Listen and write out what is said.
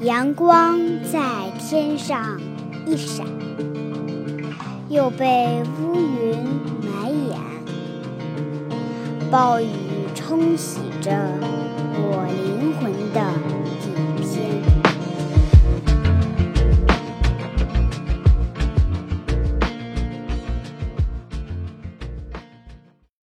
阳光在天上一闪又被乌云埋掩暴雨冲洗着